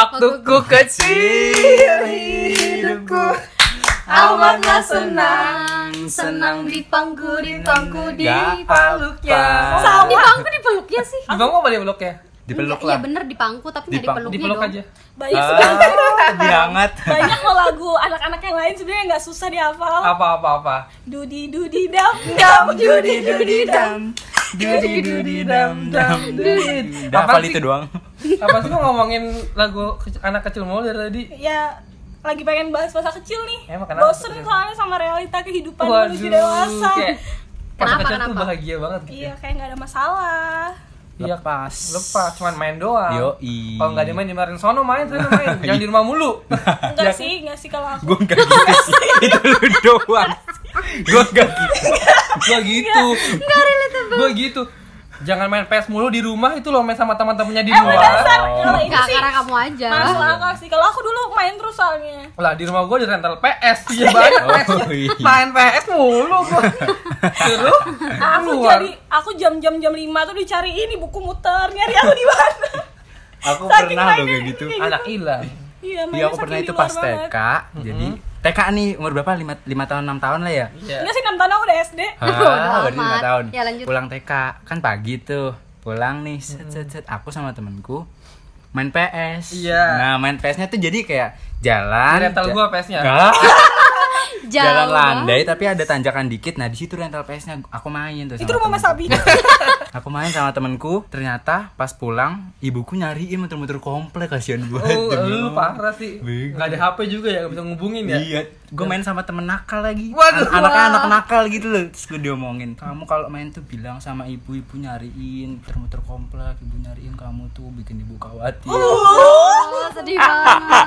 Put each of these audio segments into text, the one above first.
Waktuku kecil hidupku amatlah senang senang di pangku di pangku di Gak peluknya apa-apa. Sama. di pangku di peluknya sih Di bangku apa dia peluknya? Dipeluk Iya lah bener di pangku tapi nggak di Dipang- peluknya Dipeluk dong aja. banyak Ah, sebenarnya banyak loh lagu anak-anak yang lain sebenarnya nggak susah dihafal Apa apa apa? Dudi Dudi Dam Dam Dudi Dudi Dam Dudi dudi dam dam Dudi. Hafal sih? itu doang Apa sih lu ngomongin lagu kecil- anak kecil mulu dari tadi? ya lagi pengen bahas masa kecil nih Emang kenapa bosen kecil? soalnya sama realita kehidupan menuju dewasa kayak pas Kenapa, kecil tuh kenapa? bahagia banget gitu. iya kayak nggak ada masalah Iya, Lepas lepas cuman main doang. Yoi. Kalau nggak dimain dimarahin sono main, sana main. Jangan di rumah mulu. enggak sih enggak sih kalau aku Gue gak gitu Itu lu doang Gue gak gitu Gua gitu. Gua gitu. Jangan main PS mulu di rumah itu lo main sama teman-temannya di emang luar. dasar Oh. nggak sih karena kamu aja masuk akal sih kalau aku dulu main terus soalnya Lah di rumah gua di rental PS. Iya banyak Oh, PS. iya. Main PS mulu gua. Terus aku keluar. jadi aku jam-jam jam 5 tuh dicari ini buku muter nyari aku di mana Aku Saking pernah mainnya loh kayak gitu anak hilang. iya Iya mainnya aku pernah itu pas. TK Jadi TK nih umur berapa? 5, 5 tahun 6 tahun lah ya Iya. enggak sih 6 tahun aku udah SD Ah, berarti 5 amat. tahun Ya, lanjut. Pulang TK Kan pagi tuh Pulang nih set set set Aku sama temenku Main PS Iya. Nah main PS nya tuh jadi kayak Jalan rental gua PS-nya. Jauh Jalan banget. landai tapi ada tanjakan dikit Nah di situ rental PS nya aku main tuh itu rumah Mas. Abi Aku main sama temenku Ternyata pas pulang Ibuku nyariin muter-muter komplek Kasian banget Oh, lu parah sih. Bego. Nggak ada HP juga ya, nggak bisa ngubungin ya. Iya, gue main sama temen nakal lagi. Waduh. An- Anaknya anak nakal gitu loh. Terus gue diomongin, kamu kalau main tuh bilang sama ibu-ibu nyariin, muter-muter komplek, ibu nyariin kamu tuh bikin ibu khawatir. oh, sedih banget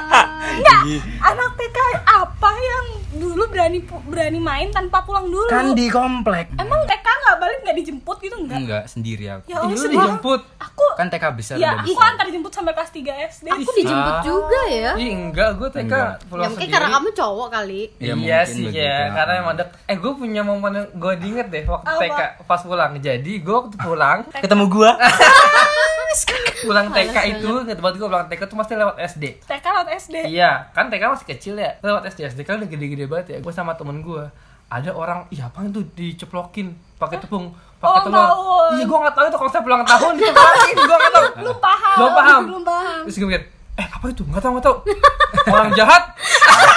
Jadi, anak TK apa yang dulu berani berani main tanpa pulang dulu kan di komplek. emang TK nggak balik nggak dijemput gitu enggak Enggak, sendiri aku. ya Ih, Allah lu sedih dijemput. aku Kan TK besar ya udah aku besar. antar jemput sampai kelas 3 SD aku dijemput Ah. juga ya Ih, enggak, gua TK Enggak. pulang ya mungkin sendiri. karena kamu cowok kali Ya, iya mungkin sih begitu. ya, karena emang dek. Eh, gue punya momen yang gue diinget deh waktu Apa? TK pas pulang. Jadi gue waktu pulang, Ketemu gua. pulang TK itu, ke tempat gue pulang TK tuh pasti lewat SD. TK lewat SD Iya, kan TK masih kecil ya. Lewat SD SD kan udah gede-gede banget ya. Gue sama temen gue, ada orang, iya apa itu diceplokin pakai tepung, pakai Oh, telur. Iya, gue nggak tahu itu konsep ulang tahun diceplokin, gue nggak tahu. belum paham Belum paham. belum paham Terus gue mikir, eh apa itu? Nggak tahu nggak tahu. orang jahat,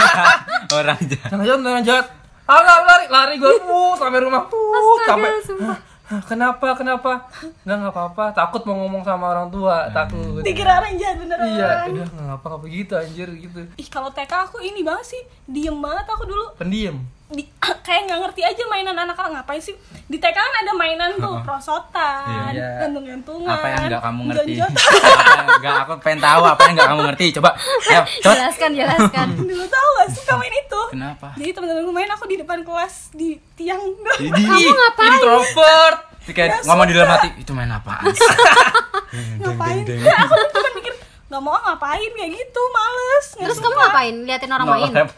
Orang jahat. jangan-jangan orang jahat. Ah, lari, lari, lari gue, uh, sampai rumah, uh, sampai. "Hah, Kenapa? Kenapa? Nggak nggak apa-apa. Takut mau ngomong sama orang tua, takut. dikira orang jahat beneran Iya, udah nggak ngapa-ngapa gitu anjir gitu. ih kalau TK aku ini banget sih diem banget aku dulu Pendiam. Di, kayak nggak ngerti aja mainan anak-anak ngapain sih di TK kan ada mainan tuh prosotan Iya. gantung-gantungan Apa yang enggak kamu ngerti? gonjotan. apa yang enggak aku pengen tahu apa yang enggak kamu ngerti? Coba. Ayo, coba. jelaskan jelaskan dulu tahu gak suka main itu Kenapa? jadi teman-teman main aku di depan kelas di tiang Jadi Ih, ngapain? Introvert. Kayak ngomong di dalam hati, itu main apaan ngapain ya, aku nggak mau ngapain? Kayak gitu males. Nggak terus kamu ngapain? Liatin orang main banget,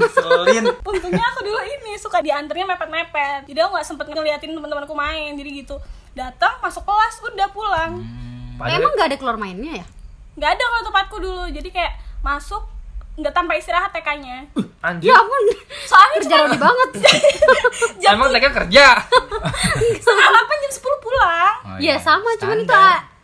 ngeselin. untungnya aku dulu ini suka diantarnya mepet-mepet. Jadi aku nggak sempet ngeliatin teman-temanku main jadi gitu. Datang masuk kelas udah pulang. Eh, Padahal- emang nggak ada keluar mainnya ya? Nggak ada kalau tempatku dulu jadi kayak masuk nggak tanpa istirahat TK-nya Anjir. ya ampun. Soalnya kerja rodi banget. Jam Emang TK kerja. setengah delapan jam sepuluh pulang. Oh, ya iya. sama cuman itu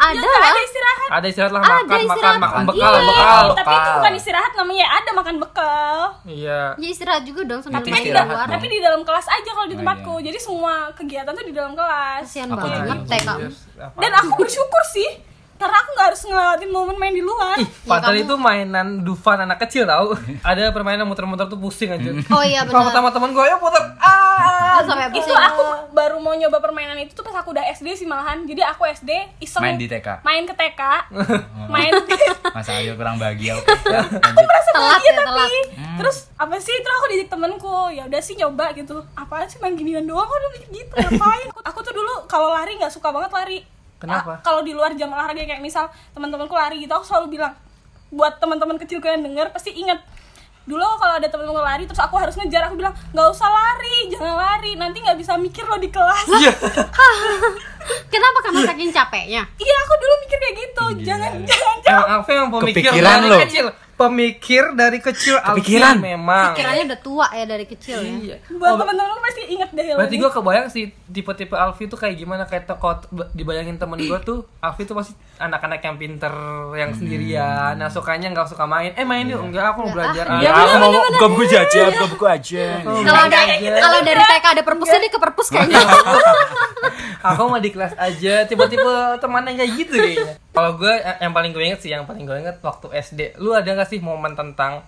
ada ya lah ada istirahat Ada istirahat lah Ada makan, makan, istirahat. makan Makan. bekal, Iya. bekal. tapi itu bekal. bukan istirahat namanya ada makan bekal Iya. ya istirahat juga dong sambil tapi di, dalam, luar dong. tapi di dalam kelas aja kalau di Oh, tempatku iya. jadi semua kegiatan tuh di dalam kelas kasihan Aku banget. TK dan aku bersyukur sih karena aku nggak harus ngelewatin momen main di luar. Ih, padahal kamu- itu mainan Dufan anak kecil tau. Ada permainan muter-muter tuh pusing aja. Oh iya benar. sama temen gue, ayo puter Ah. Sampai itu pusing aku baru mau nyoba permainan itu tuh pas aku udah SD sih malahan. Jadi aku SD iseng Main di TK. main ke TK main Masa ayo kurang bahagia. Oke. Ya, lanjut. merasa Telat bahagia ya, telat. tapi terus apa sih? Terus aku diajak temenku ya udah sih nyoba gitu. Apaan sih main ginian doang? Kok udah gitu? Ngapain? Aku, aku tuh dulu kalau lari nggak suka banget lari Kenapa? Ah, kalau di luar jam olahraga kayak misal teman-temanku lari gitu aku selalu bilang buat teman-teman kecilku yang denger pasti inget dulu kalau ada temen gue lari terus aku harus ngejar aku bilang nggak usah lari jangan lari nanti nggak bisa mikir lo di kelas Iya. Kenapa karena saking capeknya? iya aku dulu mikir kayak gitu Gila. jangan jangan jangan Emang aku yang pemikir Kepikiran dari lo. kecil. Pemikir dari kecil Alfi Kepikiran. memang. Pikirannya udah tua ya dari kecil ya. Iya. buat Oh, teman-teman pasti inget deh Berarti ini. gue kebayang sih tipe-tipe Alfi tuh kayak gimana kayak toko dibayangin temen gue tuh Alfi tuh pasti anak-anak yang pinter yang sendirian, nah sukanya nggak suka main. Eh main yuk, enggak aku mau belajar. ah, Ya, Ah, aku mau buka buku aja, buka buku aja. Kalau dari TK ada perpusnya dia ke perpus kayaknya. aku mau di kelas aja tipe-tipe teman yang kayak gitu kayaknya kalau gue eh, yang paling gue inget sih yang paling gue inget waktu SD lu ada gak sih momen tentang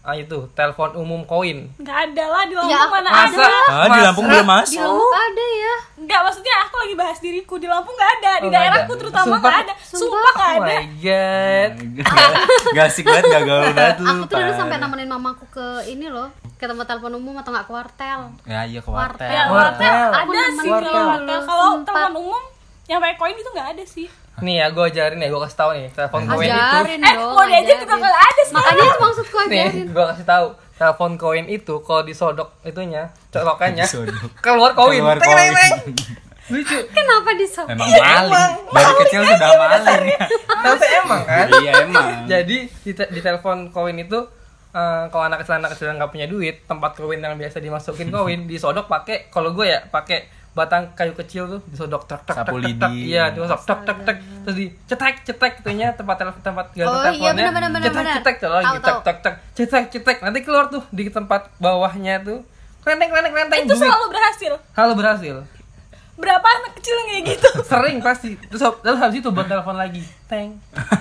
ah, itu telepon umum koin nggak ada lah di Lampung Ya, mana masa ada Ah, di Lampung belum Di masuk. Lombok ada ya. nggak maksudnya aku lagi bahas diriku di Lampung nggak ada di Oh, daerahku ada. terutama Sumpah? nggak ada Sumpah? sumpah nggak oh ada my god Gak asik banget, gak gaul banget lu. Aku tuh dulu sampai nemenin mamaku ke ini loh, ke tempat telepon umum atau nggak ke wartel. Ya iya ke Wartel. wartel. ya Wartel. wartel ada sih wartel. kalau wartel kalau telepon umum yang pakai koin itu nggak ada sih nih ya gue ajarin ya gue kasih tahu nih telepon koin itu Ajarin eh dong. mau diajak juga ajarin. nggak ada sih Makanya itu maksudku nih ajarin. gue kasih tahu telepon koin itu kalau disodok itunya colokannya Disodok. keluar koin Keluar koin. lucu Kenapa disop? Emang maling. Dari kecil sudah maling. tapi emang kan Iya emang. Jadi di, te- di telepon koin itu eh, kalau anak kecil anak kecil nggak punya duit, tempat koin yang biasa dimasukin koin disodok pakai kalau gue ya pakai batang kayu kecil tuh disodok tek tek tek Sapu lidi. iya disodok tek tek tek terus dicetek cetek itunya tempat telepon tempat gantung Oh, iya, teleponnya. benar, benar, benar, cetek cetek tuh lagi tek tek tek cetek cetek. Nanti keluar tuh di tempat bawahnya tuh. Klenteng klenteng klenteng. Itu selalu berhasil. Halo berhasil. Berapa anak kecil yang kayak gitu? Sering pasti. Terus terus habis itu buat telepon lagi. Teng.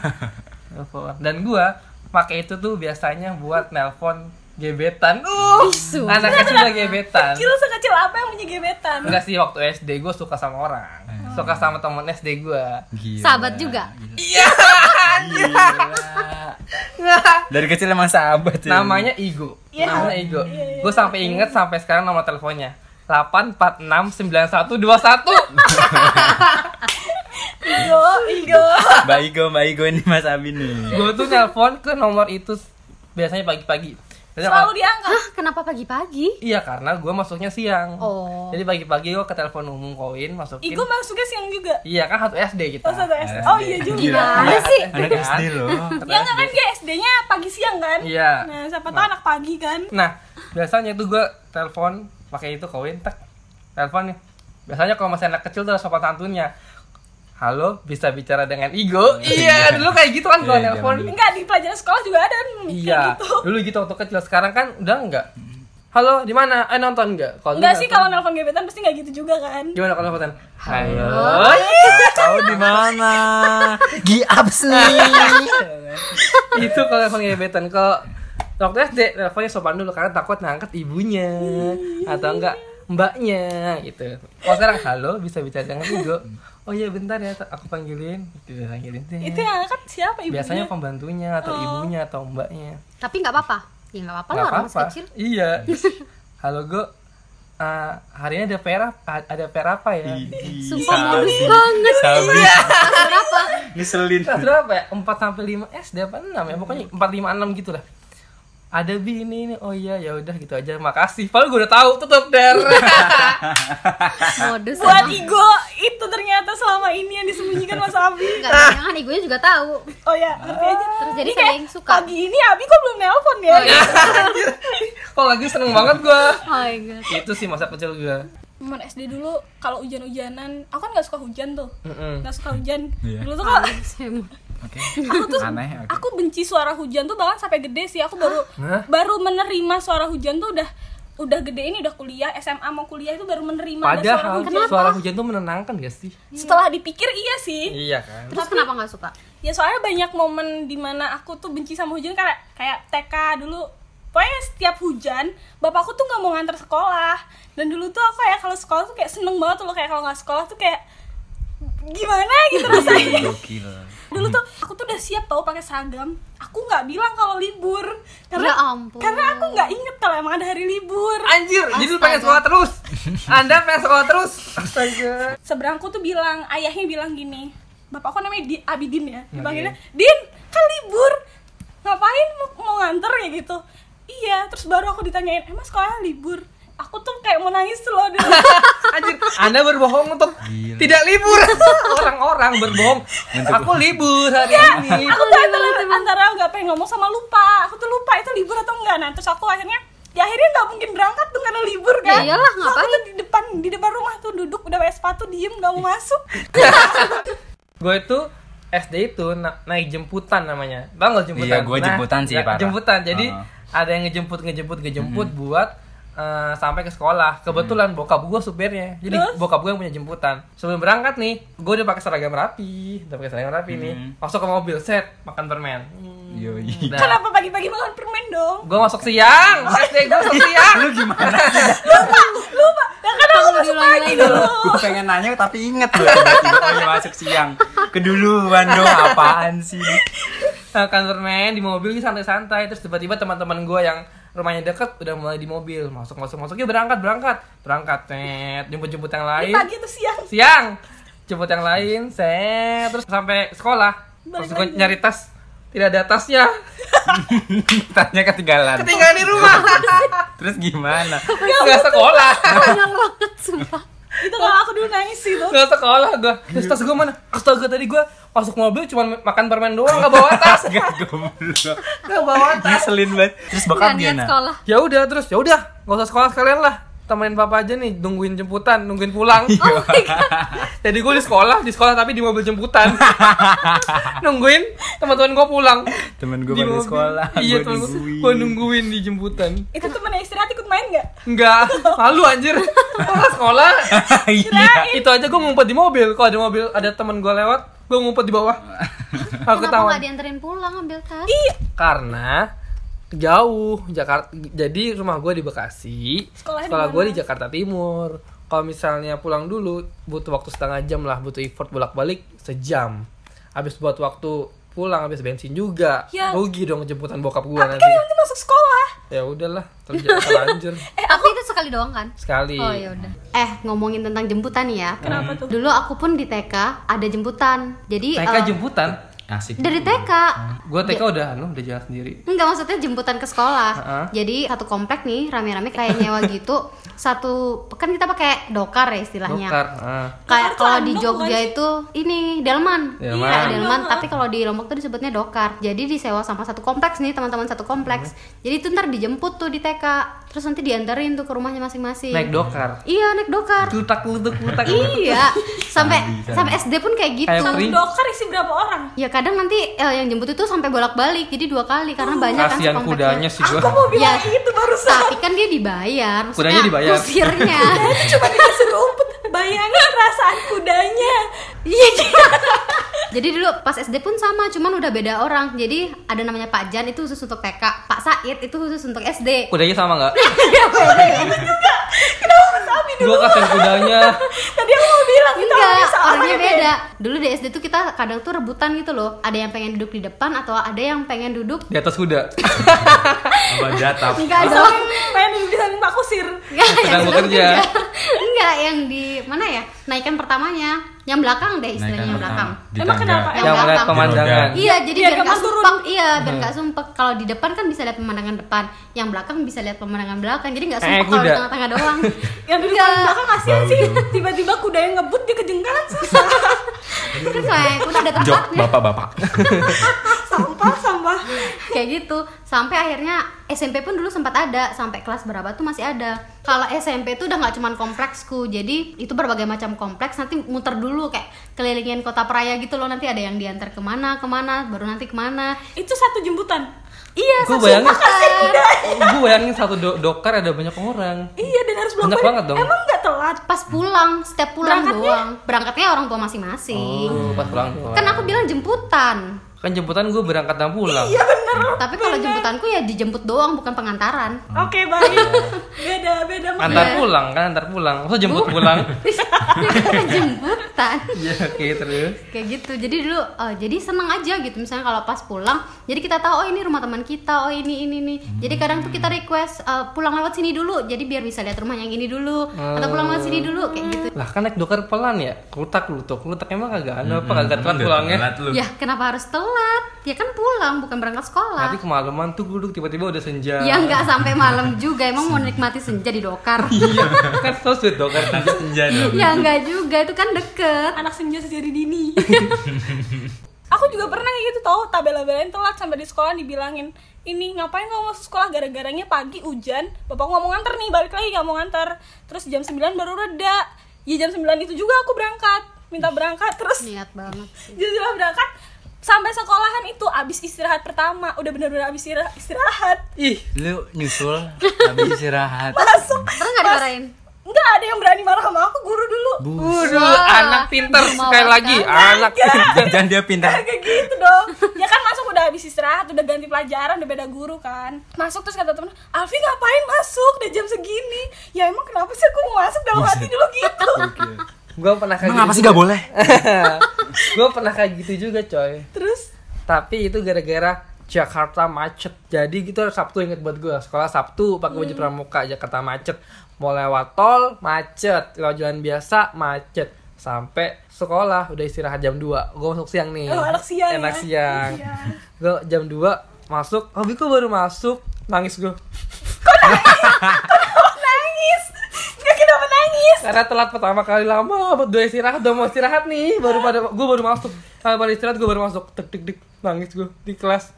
Telepon. Dan gua pakai itu tuh biasanya buat nelpon gebetan uh Bisu. anak kecil udah gebetan kecil sekecil apa yang punya gebetan enggak sih waktu SD gua suka sama orang suka sama temen SD gua Gila. Sahabat juga. iya. Dari kecil emang sahabat ya. namanya Igo Iya. namanya Igo Iya, iya. gua sampai inget sampai sekarang nomor teleponnya 8469121 Igo Igo Mbak Igo, Mbak Igo ini Mas Abi nih. gua tuh nelpon ke nomor itu biasanya pagi-pagi selalu diangkat Hah, kenapa pagi-pagi? Iya karena gue masuknya siang. Oh. Jadi pagi-pagi gue ke telepon umum koin masukin. Igo masuknya siang juga Iya kan satu SD kita. Oh, satu SD. Oh, iya juga. Gimana Iya, sih? Anak? SD loh. Ya SD. kan dia SD-nya pagi siang kan Iya. nah siapa tahu anak pagi kan Nah biasanya tuh gue telepon pakai itu koin tek telepon nih. Biasanya kalau masih anak kecil tuh ada sopan santunnya. Halo, bisa bicara dengan Igo? iya, dulu kayak gitu kan kalau Iya, telepon. zaman dulu. enggak di pelajaran sekolah juga ada hmm, Iya, gitu dulu gitu waktu kecil. Sekarang kan udah enggak. Halo, di mana? Eh nonton enggak? Kalau enggak sih nelpon- kalau nelpon gebetan pasti nggak gitu juga kan Gimana kalau nelfon? Halo. Tahu di mana? Giabs nih. itu kalau telepon gebetan kalau waktu SD teleponnya sopan dulu karena takut ngangkat ibunya atau enggak mbaknya gitu kalau sekarang halo bisa bicara dengan Igo oh iya bentar ya aku panggilin gitu panggilin deh. itu yang angkat siapa ibunya biasanya pembantunya atau Oh. ibunya atau mbaknya Tapi nggak apa-apa. Ya nggak apa-apa lah Nggak orang masih apa-apa. kecil. iya halo go eh, hari ini ada apa ada per apa ya Sumpah modus banget. Sabi. Kelas berapa? Ngeselin. Kelas berapa ya? 4 sampai 5 SD apa 6 ya? Pokoknya 4 5 6 gitu lah. Ada bi ini ini. Oh iya ya udah gitu aja. Makasih. Padahal gue udah tahu tutup der. Modus. buat. Igo itu ternyata selama ini yang disembunyikan Mas Abi Enggak, jangan ibunya juga tahu. oh ya ngerti aja Terus jadi Ini kayak, sering suka. pagi ini Abi kok belum nelpon ya Oh, iya. Kok lagi seneng banget gue. Oh my god. Itu sih masa kecil gue. Momen SD dulu kalau hujan-hujanan aku kan nggak suka hujan tuh Mm-mm. nggak suka hujan Iya. dulu tuh kalau Oke. aku tuh Aneh. oke. aku benci suara hujan tuh bahkan sampai gede sih aku baru Hah? baru menerima suara hujan tuh udah udah gede ini udah kuliah SMA mau kuliah itu baru menerima ada suara Padahal hujan suara hujan tuh menenangkan gak sih? setelah dipikir iya sih Iya kan? Terus kenapa nggak suka? ya soalnya banyak momen di mana aku tuh benci sama hujan kayak kayak TK dulu pokoknya setiap hujan bapakku tuh nggak mau nganter sekolah dan dulu tuh aku kayak kalau sekolah tuh kayak seneng banget loh kayak kalau nggak sekolah tuh kayak gimana gitu rasanya. Dulu tuh aku tuh udah siap tau pakai seragam aku nggak bilang kalau libur karena Ya ampun. karena aku nggak inget kalau emang ada hari libur Anjir, jadi lu pengen sekolah terus. Anda pengen sekolah terus. Astaga. seberangku tuh bilang ayahnya bilang gini bapakku namanya Di, Abidin ya dipanggilnya Oke. Din kan libur ngapain mau, mau nganter ya gitu iya terus baru aku ditanyain emang sekolah libur aku tuh kayak mau nangis loh dulu Anjir, Anda berbohong untuk Gila. tidak libur. Orang-orang berbohong. Aku libur hari ini. aku tuh antara, antara nggak pengen ngomong sama lupa aku tuh lupa itu libur atau enggak nah terus aku akhirnya ya akhirnya nggak mungkin berangkat tuh karena libur kan Ya iyalah, So, aku ngapain? tuh di depan di depan rumah tuh duduk udah pakai sepatu diem nggak mau masuk Gue itu SD itu na- naik jemputan namanya. Nggak jemputan? Iya, gua jemputan sih, ya, parah. Jemputan. Jadi Heeh. ada yang ngejemput ngejemput ngejemput buat eh, sampai ke sekolah. Kebetulan bokap gue supirnya. Jadi Terus? bokap gue yang punya jemputan. Sebelum berangkat nih, gue udah pakai seragam rapi, udah pakai seragam rapi nih. Hmm. Masuk ke mobil set, makan permen. Yoi. Nah, kenapa pagi-pagi makan permen dong gue masuk siang, SD gue masuk siang. Lu gimana sih? lupa ya kan aku masuk pagi lagi dulu Gue pengen nanya tapi inget loh tiba-tiba masuk siang. Keduluan dong apaan sih? makan permen di mobil ini santai-santai terus tiba-tiba teman-teman gue yang rumahnya deket udah mulai di mobil. Masuk masuk masuk. Yuk berangkat berangkat. Berangkat net jemput jemput yang lain. Pagi atau siang? Siang. Jemput yang lain set. Terus sampai sekolah. Terus gue nyari tas. Tidak ada tasnya. Tanya ketinggalan. ketinggalan di rumah. Terus gimana? nggak sekolah. Konyol banget sumpah itu kalau aku dulu nangis sih tuh nggak sekolah gue terus tas gue mana? Astaga tadi gue masuk mobil cuma makan permen doang nggak bawa tas. Gak bawa tas. Ngeselin banget. Terus bakal gimana? sekolah. Ya udah terus ya udah nggak usah sekolah sekalian lah. Temenin papa aja nih nungguin jemputan nungguin pulang. Oh my god. Jadi gue di sekolah di sekolah tapi di mobil jemputan. Nungguin teman-teman gue pulang. Temen gue Di sekolah, iya gue temen nungguin. gue nungguin di jemputan. Itu temennya istirahat ikut main nggak enggak malu anjir. Orang sekolah? Iya. itu aja gue ngumpet di mobil. Kalau ada mobil ada teman gue lewat gue ngumpet di bawah. Aku Kenapa ketahuan. gak dianterin pulang ambil tas? iya. Karena jauh. Jakarta jadi rumah gue di Bekasi. Sekolahnya sekolah gue di Jakarta Timur. Kalau misalnya pulang dulu butuh waktu setengah jam lah. Butuh effort bolak balik sejam. Habis buat waktu pulang habis bensin juga. Ya. rugi dong jemputan bokap gue tapi nanti. kan masuk sekolah ya udahlah terjadi terlanjur Tapi itu sekali doang kan? sekali Oh ya udah. Eh ngomongin tentang jemputan nih ya. kenapa tuh Dulu aku pun di TK ada jemputan. Jadi TK eh, jemputan Asik. dari TK. gue TK udah anu udah jalan sendiri Enggak maksudnya jemputan ke sekolah. Heeh. Jadi satu komplek nih rame-rame kayak nyewa gitu. Satu kan kita pakai dokar ya istilahnya. dokar ah. Kayak kalau di Jogja itu ini delman. Delman. Kayak delman, Iya. tapi kalau di Lombok tuh disebutnya dokar. Jadi disewa sama satu kompleks nih, teman-teman satu kompleks. Hmm. Jadi itu ntar dijemput tuh di TK. Terus nanti dianterin tuh ke rumahnya masing-masing. naik dokar Iya, naik dokar. tutak lutuk lutak iya. Sampai sampai SD pun kayak gitu. Satu dokter isi berapa orang Ya kadang nanti eh, yang jemput itu sampai bolak-balik. Jadi dua kali karena banyak kan kasihan kudanya sih gue aku mau bilang Ya. itu barusan Tapi kan dia dibayar. Maksudnya Kudanya dibayar. Kusirnya. cuma dikasih rumput bayangin perasaan kudanya Iya. Jadi dulu pas SD pun sama, cuman udah beda orang. Jadi ada namanya Pak Jan itu khusus untuk TK, Pak Said itu khusus untuk SD. kudanya sama nggak kenapa mas Abi dulu gue kasihan kudanya tadi aku mau bilang kita Enggak, orangnya beda. Dulu di SD tuh kita kadang tuh rebutan gitu loh. Ada yang pengen duduk di depan atau ada yang pengen duduk di atas kuda Apa jatah? enggak dong. pengen duduk di samping Pak Kusir Enggak, yang bekerja. Enggak, yang di mana ya? Naikan pertamanya. Yang belakang deh istilahnya yang belakang. Emang kenapa? Yang belakang. pemandangan Iya, jadi Biar biar nggak sumpek. Iya, biar nggak sumpek. Kalau di depan kan bisa lihat pemandangan depan, yang belakang bisa lihat pemandangan belakang. Jadi nggak Eh, sumpek kalau di kuda. tengah-tengah doang. yang di depan belakang kasihan sih tiba-tiba kuda yang ngebut dia kejengkalan susah Terus kayak udah ada tempatnya. bapak-bapak. kayak gitu. Sampai akhirnya SMP pun dulu sempat ada sampai kelas berapa tuh masih ada. Kalau SMP tuh udah nggak cuman kompleksku jadi itu berbagai macam kompleks nanti muter dulu kayak kelilingin kota peraya gitu loh. Nanti ada yang diantar ke mana ke mana baru nanti ke mana. Itu satu jemputan? Iya gue satu bayangin. gue bayangin satu do- dokar ada banyak orang. Iya dan harus Banyak banget dong. emang nggak telat? Pas pulang setiap pulang Berangkatnya? doang. Berangkatnya orang tua masing-masing. Oh, pas pulang doang. kan aku bilang jemputan kan jemputan gue berangkat dan pulang. Iya bener. Tapi kalau jemputanku ya dijemput doang bukan pengantaran. Oke baik beda beda antar makanya pulang kan antar pulang. Masa jemput pulang? Jemputan. Iya oke terus? Kayak gitu. Jadi dulu eh, jadi seneng aja gitu. Misalnya kalau pas pulang jadi kita tahu oh ini rumah teman kita oh ini ini nih jadi kadang tuh kita request eh, pulang lewat sini dulu. Jadi biar bisa lihat rumah yang ini dulu. Atau pulang lewat sini dulu kayak gitu. Lah kan naik dokar pelan ya? Kelutak lutuk kelutak emang kagak ada apa? Kagak telat pulangnya. ya kenapa harus telat ya kan pulang bukan berangkat sekolah. Nanti kemalaman tuh duduk tiba-tiba udah senja. ya nggak sampai malam juga emang mau nikmati senja di dokar. Iya, kan so sweet dong kan. senja dong. Ya nggak juga itu kan deket. Anak senja sejari dini. Aku juga pernah kayak gitu tau tabel-tabelain telat sampai di sekolah dibilangin ini ngapain kamu masuk sekolah? Gara-garanya pagi hujan bapak ngomong nganter nih balik lagi nggak mau nganter. Terus jam 9 baru reda. Ya jam 9 itu juga aku berangkat. Minta berangkat terus niat banget sih. jam 9 berangkat sampai sekolahan itu abis istirahat pertama udah bener-bener abis istira- istirahat. Ih, lu nyusul habis istirahat. Masuk. Pernah nggak dimarahin? Nggak ada yang berani marah sama aku guru dulu. Wah, anak pinter mau sekali lagi, anak pinter. jangan dia pintar kayak gitu dong. Ya kan masuk udah habis istirahat udah ganti pelajaran udah beda guru kan. Masuk terus kata temen Alfi ngapain masuk? Udah jam segini. Ya emang kenapa sih aku mau masuk dalam hati dulu gitu Gue pernah kayak emang apa gitu sih gak boleh? Gue pernah kayak gitu juga coy. Terus? Tapi itu gara-gara Jakarta macet. Jadi gitu Sabtu inget buat gue sekolah Sabtu pakai baju pramuka Jakarta macet. Mau lewat tol macet. Lewat jalan biasa macet. Sampai sekolah udah istirahat jam 2 gue masuk siang nih. Oh, anak siang enak ya? siang. Iya. gue jam 2 masuk. Hobi kok baru masuk. Nangis gue nangis karena telat pertama kali lama udah istirahat udah mau istirahat nih baru pada gue baru masuk. Sampai pada istirahat gue baru masuk. Tek tek tek nangis gue di kelas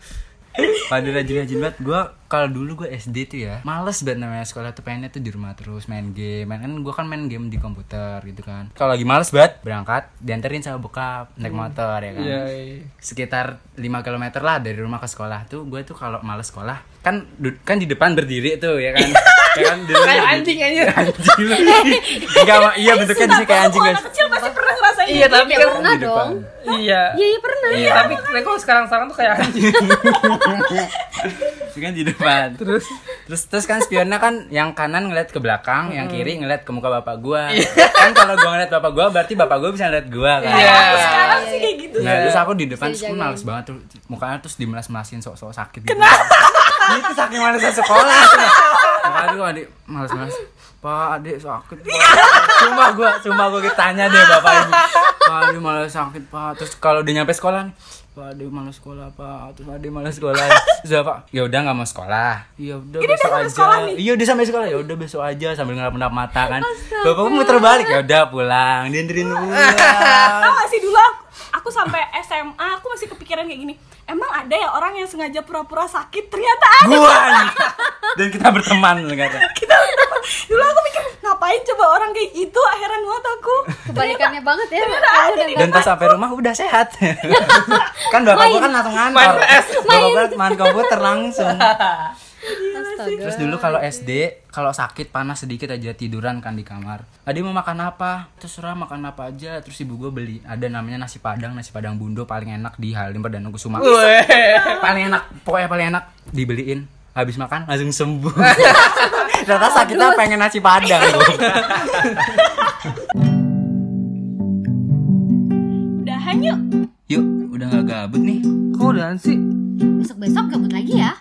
pada rajin-rajin banget. Gue kalau dulu gue SD tuh ya males banget namanya sekolah tuh. Pengennya tuh di rumah terus main game. Main kan gue kan main game di komputer gitu kan. Kalau lagi males banget berangkat dianterin sama bokap naik motor ya kan? Iya. sekitar 5 km lah dari rumah ke sekolah tuh gue tuh kalau males sekolah kan kan di depan berdiri tuh ya kan? Ya kan? Kayak anjing aja. anjing. Enggak iya bentuknya di sini kayak anjing guys. kecil pernah Iya gitu. tapi kan pernah dong iya. iya iya pernah Iya, tapi kalau sekarang-sekarang tuh kayak anjing. Kan di depan Terus terus terus kan spionnya kan yang kanan ngeliat ke belakang yang kiri ngeliat ke muka bapak gua kan kalau gua ngeliat bapak gua berarti bapak gua bisa ngeliat gua kan Iya. Sekarang sih kayak gitu Nah, terus aku di depan terus males banget tuh mukanya terus dimelas-melasin sok-sok sakit gitu. itu saking malesnya sekolah. Makanya tuh adik males-males. Pak, adik sakit. Pak. Cuma gua, cuma gua ditanya deh bapak ibu. Pak, adik malas sakit, Pak. Terus kalau dia nyampe sekolah nih, Pak, adik malas sekolah, Pak. Terus adik malas sekolah. Terus dia, Pak, ya udah nggak mau sekolah. Ya udah besok aja. Iya, udah sampai sekolah. Ya udah besok aja sambil ngelap-ngelap mata kan. Bapakku muter balik. Ya udah pulang, dianterin pulang. Tau gak sih dulu aku, sampai SMA aku masih kepikiran kayak gini. Emang ada ya orang yang sengaja pura-pura sakit? Ternyata ada. Gua dan kita berteman kata. Kita berteman. Dulu aku mikir ngapain coba orang kayak gitu? Akhiran banget aku. Kebalikannya banget ya. Ternyata ada dan pas sampai rumah udah sehat. Kan bapak gua kan langsung ngantor. Bapak gua main komputer langsung astaga. Terus dulu kalau SD kalau sakit panas sedikit aja tiduran kan di kamar. Adik mau makan apa? Terserah makan apa aja. Terus ibu gua beli. Ada namanya nasi padang nasi padang bundo paling enak di Halim Perdana Kusuma. Paling enak pokoknya paling enak. Dibeliin. Habis makan langsung sembuh. Ternyata sakitnya pengen nasi padang. Udahan yuk. Yuk udah gak gabut nih. Kok udah sih? besok besok gabut lagi ya